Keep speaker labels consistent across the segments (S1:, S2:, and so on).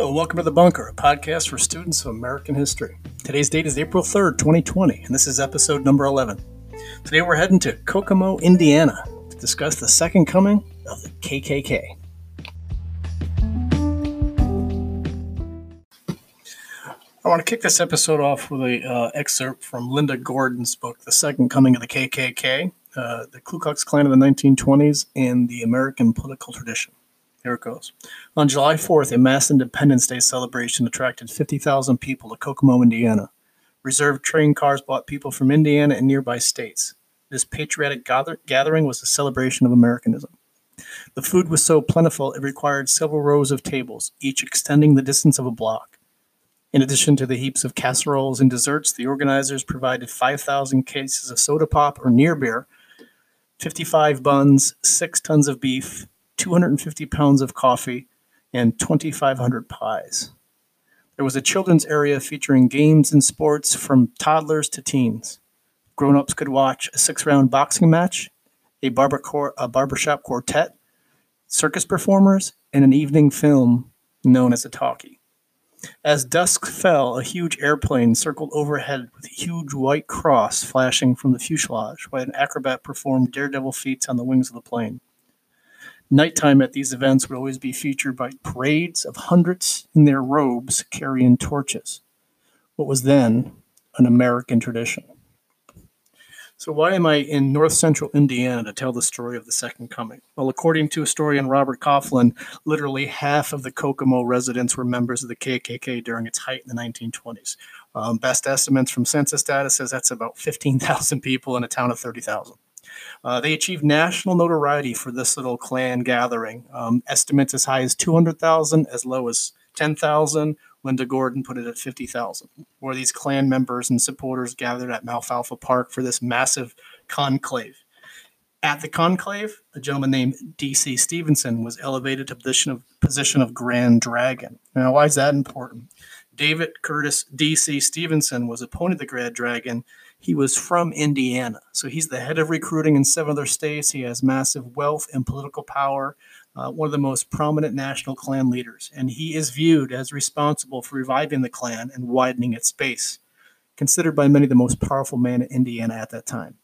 S1: Hello, welcome to The Bunker, a podcast for students of American history. Today's date is April 3rd, 2020, and this is episode number 11. Today we're heading to Kokomo, Indiana to discuss the second coming of the KKK. I want to kick this episode off with an uh, excerpt from Linda Gordon's book, The Second Coming of the KKK, uh, the Ku Klux Klan of the 1920s, and the American Political Tradition. Here it goes. On July 4th, a mass Independence Day celebration attracted 50,000 people to Kokomo, Indiana. Reserved train cars brought people from Indiana and nearby states. This patriotic gather- gathering was a celebration of Americanism. The food was so plentiful it required several rows of tables, each extending the distance of a block. In addition to the heaps of casseroles and desserts, the organizers provided 5,000 cases of soda pop or near beer, 55 buns, 6 tons of beef, 250 pounds of coffee, and 2,500 pies. There was a children's area featuring games and sports from toddlers to teens. Grown ups could watch a six round boxing match, a, barber a barbershop quartet, circus performers, and an evening film known as a talkie. As dusk fell, a huge airplane circled overhead with a huge white cross flashing from the fuselage while an acrobat performed daredevil feats on the wings of the plane. Nighttime at these events would always be featured by parades of hundreds in their robes carrying torches, what was then an American tradition. So, why am I in north central Indiana to tell the story of the Second Coming? Well, according to historian Robert Coughlan, literally half of the Kokomo residents were members of the KKK during its height in the 1920s. Um, best estimates from census data says that's about 15,000 people in a town of 30,000. Uh, they achieved national notoriety for this little Klan gathering. Um, estimates as high as 200,000, as low as 10,000. Linda Gordon put it at 50,000, where these Klan members and supporters gathered at Malfalfa Park for this massive conclave. At the conclave, a gentleman named D.C. Stephenson was elevated to position of position of Grand Dragon. Now, why is that important? David Curtis D.C. Stephenson was appointed the Grand Dragon he was from Indiana. So he's the head of recruiting in seven other states. He has massive wealth and political power, uh, one of the most prominent national Klan leaders. And he is viewed as responsible for reviving the Klan and widening its base, considered by many the most powerful man in Indiana at that time.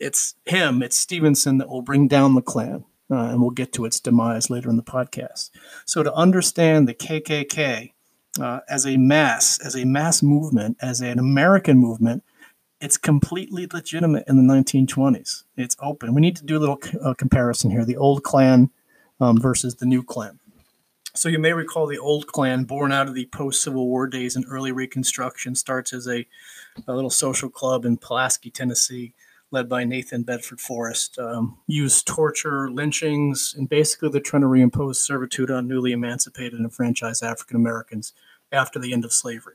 S1: It's him, it's Stephenson, that will bring down the Klan. Uh, and we'll get to its demise later in the podcast. So, to understand the KKK uh, as a mass, as a mass movement, as an American movement, it's completely legitimate in the 1920s. It's open. We need to do a little uh, comparison here the old Klan um, versus the new Klan. So you may recall the old Klan, born out of the post Civil War days and early Reconstruction, starts as a, a, little social club in Pulaski, Tennessee, led by Nathan Bedford Forrest. Um, used torture, lynchings, and basically they're trying to reimpose servitude on newly emancipated and enfranchised African Americans after the end of slavery.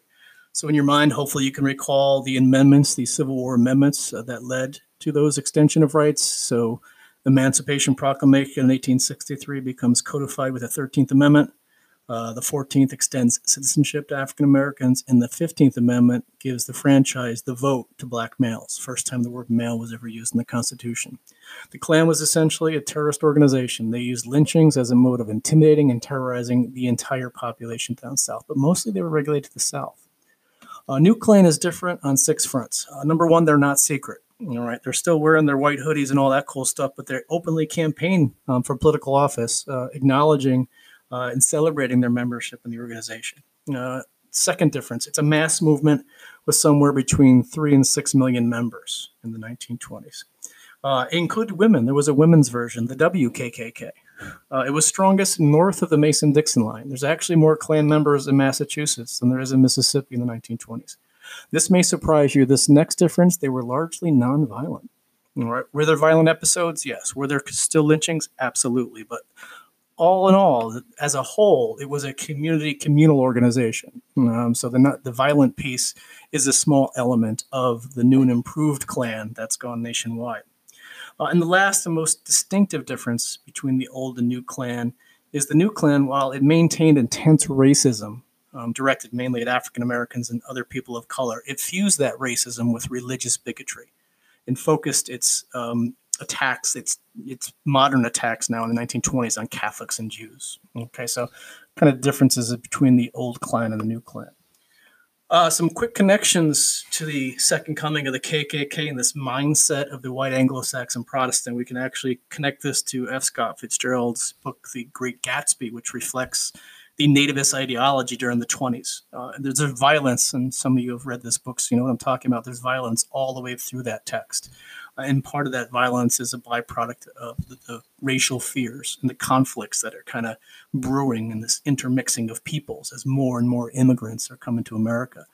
S1: So, in your mind, hopefully, you can recall the amendments, the Civil War amendments uh, that led to those extension of rights. So, Emancipation Proclamation in 1863 becomes codified with the 13th Amendment. Uh, the 14th extends citizenship to African Americans, and the 15th Amendment gives the franchise the vote to black males. First time the word male was ever used in the Constitution. The Klan was essentially a terrorist organization. They used lynchings as a mode of intimidating and terrorizing the entire population down south, but mostly they were regulated to the south. Uh, New Klan is different on six fronts. Uh, number one, they're not secret. All right, they're still wearing their white hoodies and all that cool stuff, but they're openly campaign um, for political office, uh, acknowledging uh, and celebrating their membership in the organization. Uh, second difference, it's a mass movement with somewhere between three and six million members in the 1920s. Uh, women. There was a women's version, the WKKK. Uh, it was strongest north of the Mason Dixon line. There's actually more Klan members in Massachusetts than there is in Mississippi in the 1920s. This may surprise you. This next difference, they were largely nonviolent. Right. Were there violent episodes? Yes. Were there still lynchings? Absolutely. But all in all, as a whole, it was a community communal organization. Um, so the not, the violent piece is a small element of the new and improved Klan that's gone nationwide. Uh, and the last and most distinctive difference between the old and new Klan is the new Klan, while it maintained intense racism um, directed mainly at African Americans and other people of color, it fused that racism with religious bigotry and focused its um, attacks, its its modern attacks now in the 1920s on Catholics and Jews. Okay, so kind of differences between the old Klan and the new Klan. Uh, some quick connections to the second coming of the KKK and this mindset of the white Anglo-Saxon Protestant. We can actually connect this to F. Scott Fitzgerald's book, The Great Gatsby, which reflects the nativist ideology during the 20s. Uh, there's a violence, and some of you have read this book, so you know what I'm talking about. There's violence all the way through that text. And part of that violence is a byproduct of the, the racial fears and the conflicts that are kind of brewing in this intermixing of peoples as more and more immigrants are coming to America,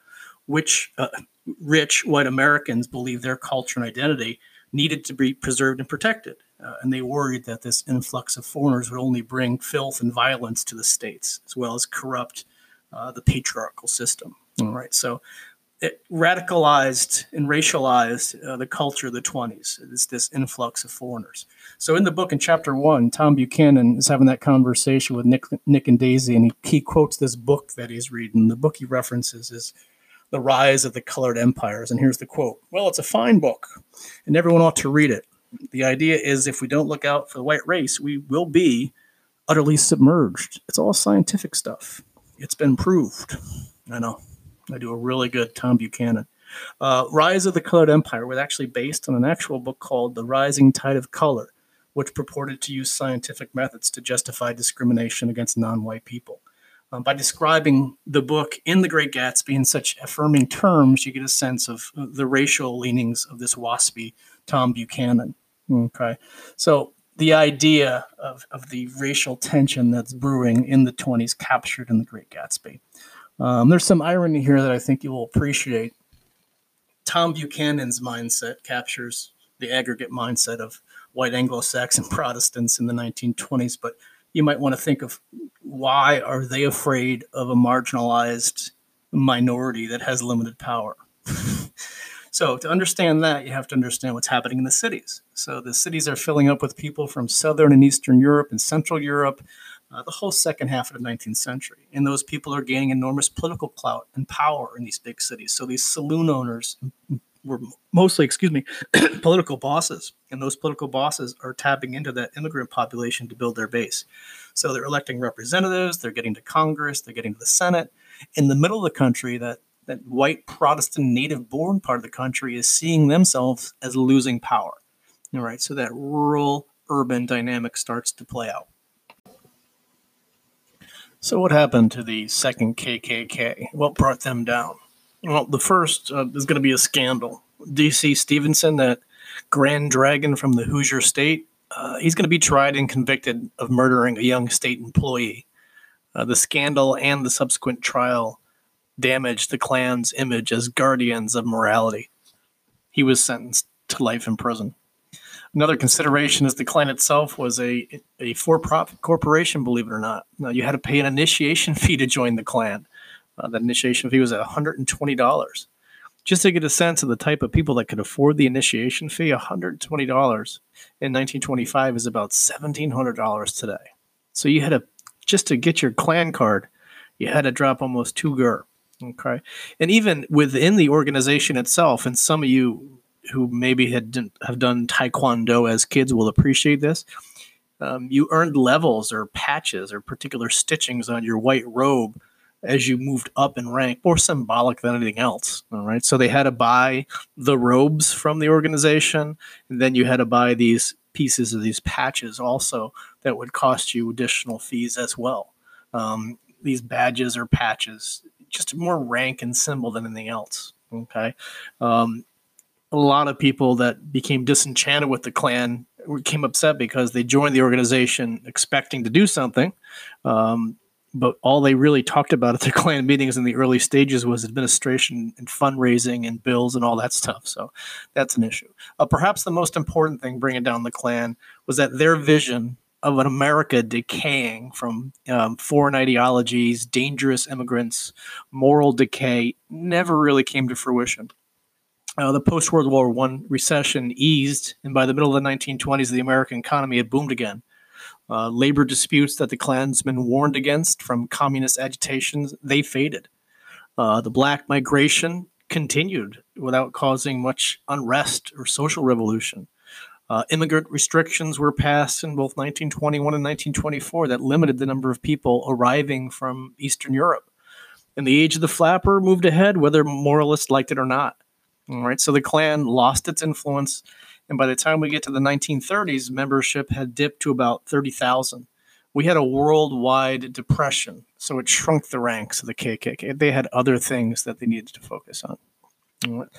S1: which uh, rich white Americans believe their culture and identity needed to be preserved and protected. Uh, and they worried that this influx of foreigners would only bring filth and violence to the states, as well as corrupt uh, the patriarchal system. All right, so it radicalized and racialized uh, the culture of the 20s. It's this influx of foreigners. So in the book, in chapter one, Tom Buchanan is having that conversation with Nick, Nick and Daisy, and he, he quotes this book that he's reading. The book he references is The Rise of the Colored Empires. And here's the quote Well, it's a fine book, and everyone ought to read it. The idea is if we don't look out for the white race, we will be utterly submerged. It's all scientific stuff. It's been proved. I know. I do a really good Tom Buchanan. Uh, Rise of the Colored Empire was actually based on an actual book called The Rising Tide of Color, which purported to use scientific methods to justify discrimination against non white people. Um, by describing the book in The Great Gatsby in such affirming terms, you get a sense of the racial leanings of this waspy Tom Buchanan. Okay. So the idea of, of the racial tension that's brewing in the 20s captured in The Great Gatsby. Um, there's some irony here that I think you will appreciate. Tom Buchanan's mindset captures the aggregate mindset of white Anglo-Saxon Protestants in the 1920s, but you might want to think of why are they afraid of a marginalized minority that has limited power? so to understand that, you have to understand what's happening in the cities. So the cities are filling up with people from Southern and Eastern Europe and Central Europe, uh, the whole second half of the 19th century. And those people are gaining enormous political clout and power in these big cities. So these saloon owners were mostly, excuse me, political bosses. And those political bosses are tapping into that immigrant population to build their base. So they're electing representatives, they're getting to Congress, they're getting to the Senate. In the middle of the country, that that white Protestant native born part of the country is seeing themselves as losing power. All right, so that rural urban dynamic starts to play out. So, what happened to the second KKK? What brought them down? Well, the first uh, is going to be a scandal. D.C. Stephenson, that grand dragon from the Hoosier state, uh, he's going to be tried and convicted of murdering a young state employee. Uh, the scandal and the subsequent trial damaged the Klan's image as guardians of morality. He was sentenced to life in prison. Another consideration is the Klan itself was a, a for profit corporation, believe it or not. Now, you had to pay an initiation fee to join the Klan. Uh, that initiation fee was $120. Just to get a sense of the type of people that could afford the initiation fee, $120 in 1925 is about $1,700 today. So you had to, just to get your Klan card, you had to drop almost two gur. Okay. And even within the organization itself, and some of you who maybe had have done taekwondo as kids will appreciate this. Um, you earned levels or patches or particular stitchings on your white robe as you moved up in rank, more symbolic than anything else. All right, so they had to buy the robes from the organization, and then you had to buy these pieces of these patches also that would cost you additional fees as well. Um, these badges or patches, just more rank and symbol than anything else. Okay. Um, a lot of people that became disenchanted with the Klan came upset because they joined the organization expecting to do something. Um, but all they really talked about at their Klan meetings in the early stages was administration and fundraising and bills and all that stuff. So that's an issue. Uh, perhaps the most important thing bringing down the Klan was that their vision of an America decaying from um, foreign ideologies, dangerous immigrants, moral decay never really came to fruition. Uh, the post World War One recession eased, and by the middle of the 1920s, the American economy had boomed again. Uh, labor disputes that the Klansmen warned against from communist agitations they faded. Uh, the black migration continued without causing much unrest or social revolution. Uh, immigrant restrictions were passed in both 1921 and 1924 that limited the number of people arriving from Eastern Europe. And the age of the flapper moved ahead, whether moralists liked it or not. All right, so the Klan lost its influence, and by the time we get to the 1930s, membership had dipped to about 30,000. We had a worldwide depression, so it shrunk the ranks of the KKK. They had other things that they needed to focus on. All right.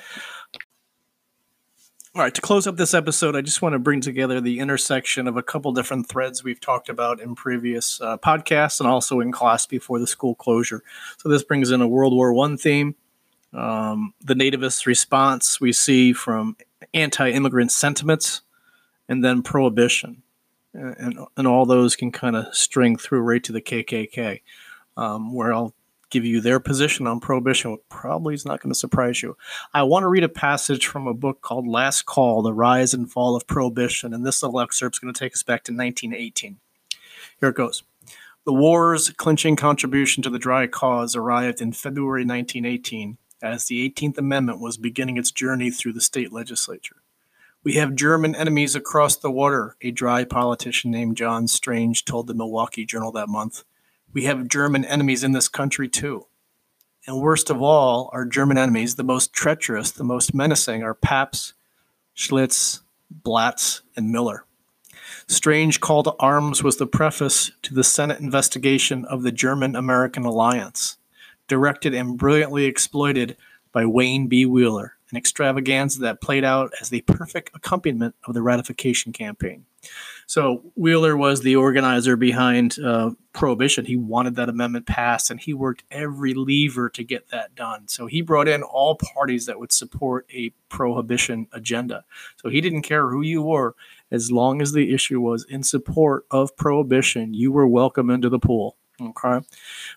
S1: All right, to close up this episode, I just want to bring together the intersection of a couple different threads we've talked about in previous uh, podcasts and also in class before the school closure. So this brings in a World War One theme, um, the nativist response we see from anti-immigrant sentiments, and then prohibition, and and all those can kind of string through right to the KKK, um, where I'll give you their position on prohibition, probably is not going to surprise you. I want to read a passage from a book called Last Call The Rise and Fall of Prohibition, and this little excerpt is going to take us back to 1918. Here it goes. The war's clinching contribution to the dry cause arrived in February 1918 as the 18th Amendment was beginning its journey through the state legislature. We have German enemies across the water, a dry politician named John Strange told the Milwaukee Journal that month. We have German enemies in this country too. And worst of all, our German enemies, the most treacherous, the most menacing, are Pabst, Schlitz, Blatz, and Miller. Strange Call to Arms was the preface to the Senate investigation of the German American alliance, directed and brilliantly exploited by Wayne B. Wheeler, an extravaganza that played out as the perfect accompaniment of the ratification campaign. So Wheeler was the organizer behind uh, prohibition. He wanted that amendment passed, and he worked every lever to get that done. So he brought in all parties that would support a prohibition agenda. So he didn't care who you were, as long as the issue was in support of prohibition, you were welcome into the pool. Okay.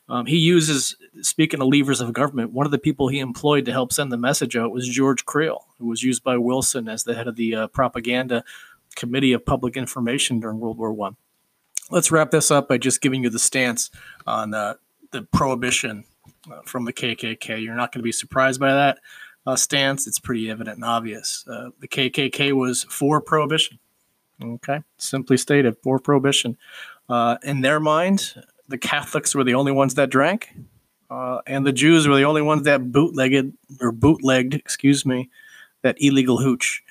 S1: Um, he uses, speaking of levers of government, one of the people he employed to help send the message out was George Creel, who was used by Wilson as the head of the uh, propaganda Committee of Public Information during World War One. Let's wrap this up by just giving you the stance on uh, the prohibition uh, from the KKK. You're not going to be surprised by that uh, stance. It's pretty evident and obvious. Uh, the KKK was for prohibition. Okay, simply stated, for prohibition. Uh, in their mind, the Catholics were the only ones that drank, uh, and the Jews were the only ones that bootlegged or bootlegged, excuse me, that illegal hooch.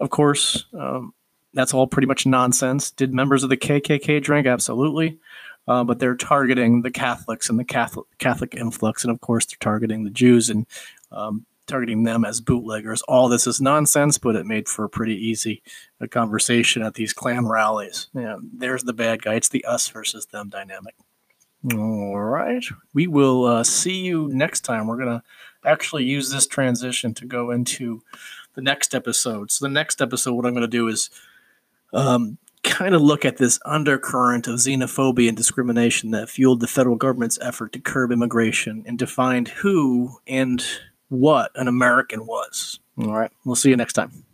S1: Of course, um, that's all pretty much nonsense. Did members of the KKK drink? Absolutely. Uh, but they're targeting the Catholics and the Catholic Catholic influx, and of course they're targeting the Jews and um, targeting them as bootleggers. All this is nonsense, but it made for a pretty easy uh, conversation at these Klan rallies. There's the bad guy. It's the us versus them dynamic. All right, we will uh, see you next time. We're gonna actually use this transition to go into the next episode. So the next episode, what I'm going to do is um, kind of look at this undercurrent of xenophobia and discrimination that fueled the federal government's effort to curb immigration and defined who and what an American was. All right, we'll see you next time.